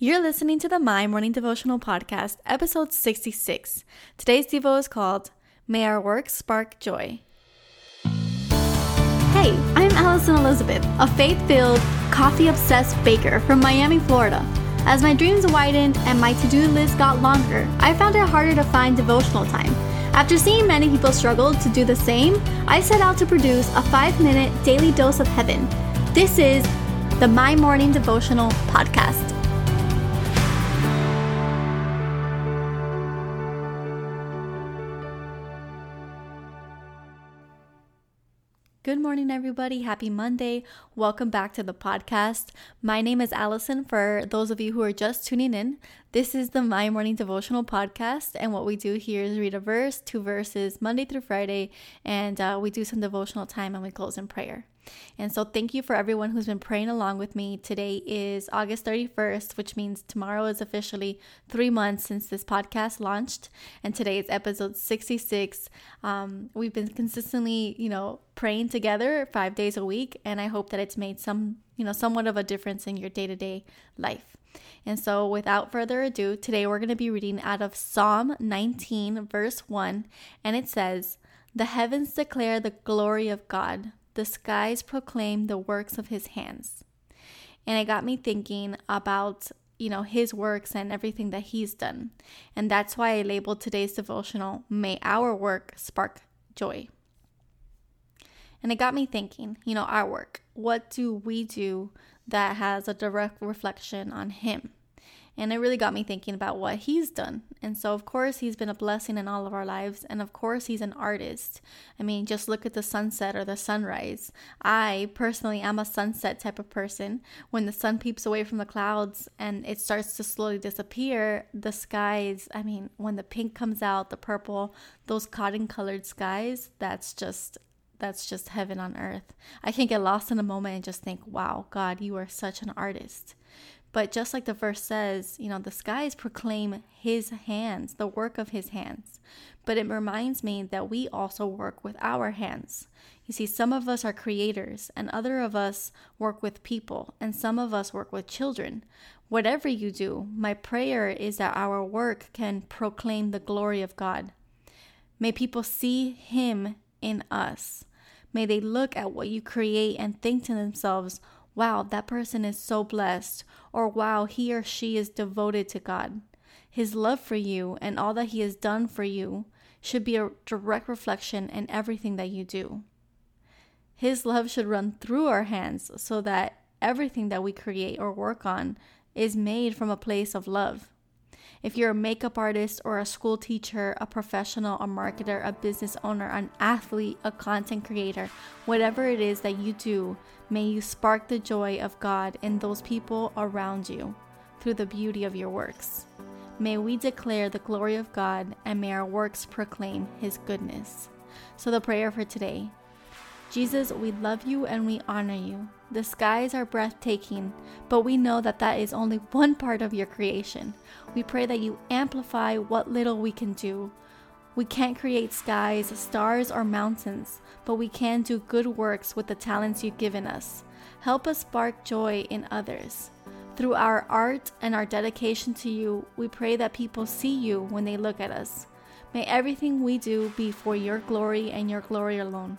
You're listening to the My Morning Devotional Podcast, episode 66. Today's Devo is called May Our Work Spark Joy. Hey, I'm Alison Elizabeth, a faith filled, coffee obsessed baker from Miami, Florida. As my dreams widened and my to do list got longer, I found it harder to find devotional time. After seeing many people struggle to do the same, I set out to produce a five minute daily dose of heaven. This is the My Morning Devotional Podcast. Good morning, everybody. Happy Monday. Welcome back to the podcast. My name is Alison. For those of you who are just tuning in, this is the My Morning Devotional podcast. And what we do here is read a verse, two verses, Monday through Friday, and uh, we do some devotional time and we close in prayer. And so, thank you for everyone who's been praying along with me. Today is August 31st, which means tomorrow is officially three months since this podcast launched. And today is episode 66. Um, we've been consistently, you know, praying together five days a week. And I hope that it's made some, you know, somewhat of a difference in your day to day life. And so, without further ado, today we're going to be reading out of Psalm 19, verse 1. And it says, The heavens declare the glory of God the skies proclaim the works of his hands. And it got me thinking about, you know, his works and everything that he's done. And that's why I labeled today's devotional, May Our Work Spark Joy. And it got me thinking, you know, our work. What do we do that has a direct reflection on him? And it really got me thinking about what he's done. And so, of course, he's been a blessing in all of our lives. And of course, he's an artist. I mean, just look at the sunset or the sunrise. I personally am a sunset type of person. When the sun peeps away from the clouds and it starts to slowly disappear, the skies, I mean, when the pink comes out, the purple, those cotton colored skies, that's just that's just heaven on earth. I can get lost in a moment and just think, wow, God, you are such an artist. But just like the verse says, you know, the skies proclaim his hands, the work of his hands. But it reminds me that we also work with our hands. You see, some of us are creators, and other of us work with people, and some of us work with children. Whatever you do, my prayer is that our work can proclaim the glory of God. May people see him in us. May they look at what you create and think to themselves, wow, that person is so blessed, or wow, he or she is devoted to God. His love for you and all that he has done for you should be a direct reflection in everything that you do. His love should run through our hands so that everything that we create or work on is made from a place of love. If you're a makeup artist or a school teacher, a professional, a marketer, a business owner, an athlete, a content creator, whatever it is that you do, may you spark the joy of God in those people around you through the beauty of your works. May we declare the glory of God and may our works proclaim His goodness. So, the prayer for today Jesus, we love you and we honor you. The skies are breathtaking, but we know that that is only one part of your creation. We pray that you amplify what little we can do. We can't create skies, stars, or mountains, but we can do good works with the talents you've given us. Help us spark joy in others. Through our art and our dedication to you, we pray that people see you when they look at us. May everything we do be for your glory and your glory alone.